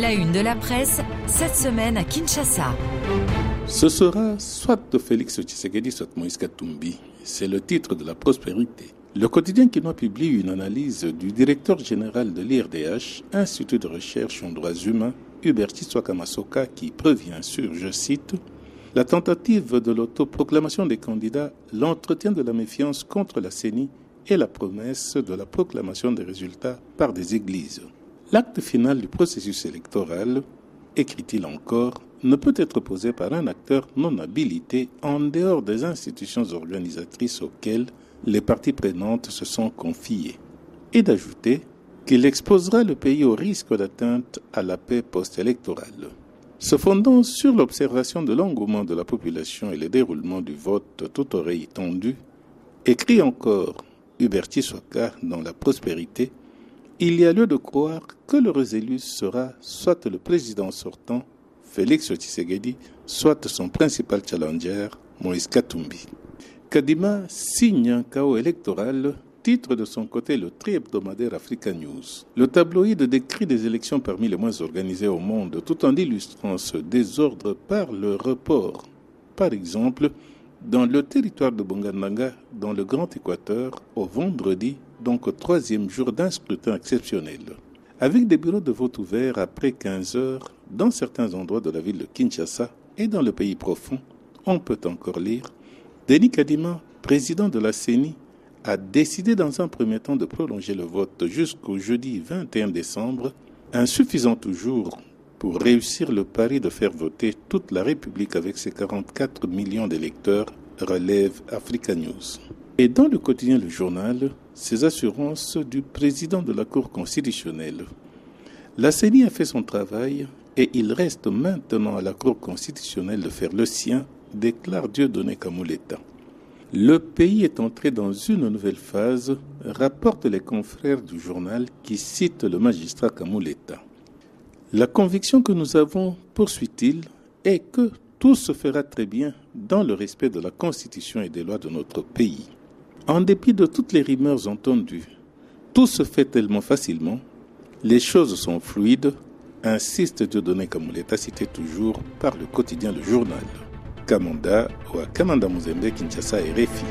La une de la presse, cette semaine à Kinshasa. Ce sera soit Félix Tshisekedi, soit Moïse Katumbi. C'est le titre de la prospérité. Le quotidien Kinois publie une analyse du directeur général de l'IRDH, Institut de recherche en droits humains, Hubert Swakamasoka, qui prévient sur, je cite, la tentative de l'autoproclamation des candidats, l'entretien de la méfiance contre la CENI et la promesse de la proclamation des résultats par des églises. L'acte final du processus électoral, écrit-il encore, ne peut être posé par un acteur non habilité en dehors des institutions organisatrices auxquelles les parties prenantes se sont confiées. Et d'ajouter qu'il exposera le pays au risque d'atteinte à la paix post-électorale. Se fondant sur l'observation de l'engouement de la population et le déroulement du vote tout oreille tendue, écrit encore Huberti Soka dans La prospérité, il y a lieu de croire que le élu sera soit le président sortant, Félix Tshisekedi, soit son principal challenger, Moïse Katumbi. Kadima signe un chaos électoral, titre de son côté le tri-hebdomadaire Africa News. Le tabloïd décrit des élections parmi les moins organisées au monde tout en illustrant ce désordre par le report. Par exemple, dans le territoire de Bongananga, dans le Grand Équateur, au vendredi donc au troisième jour d'un scrutin exceptionnel. Avec des bureaux de vote ouverts après 15 heures dans certains endroits de la ville de Kinshasa et dans le pays profond, on peut encore lire Denis Kadima, président de la CENI, a décidé dans un premier temps de prolonger le vote jusqu'au jeudi 21 décembre, insuffisant toujours pour réussir le pari de faire voter toute la République avec ses 44 millions d'électeurs, relève Africa News. Et dans le quotidien Le Journal, ces assurances du président de la Cour constitutionnelle. La CENI a fait son travail et il reste maintenant à la Cour constitutionnelle de faire le sien, déclare Dieudonné Kamouleta. Le pays est entré dans une nouvelle phase, rapportent les confrères du journal qui citent le magistrat Kamouleta. La conviction que nous avons, poursuit-il, est que tout se fera très bien dans le respect de la Constitution et des lois de notre pays. En dépit de toutes les rumeurs entendues, tout se fait tellement facilement, les choses sont fluides, insiste Dieudonné Kamuleta, cité toujours par le quotidien Le Journal. Kamanda ou Kamanda Muzembe, Kinshasa et Réfi.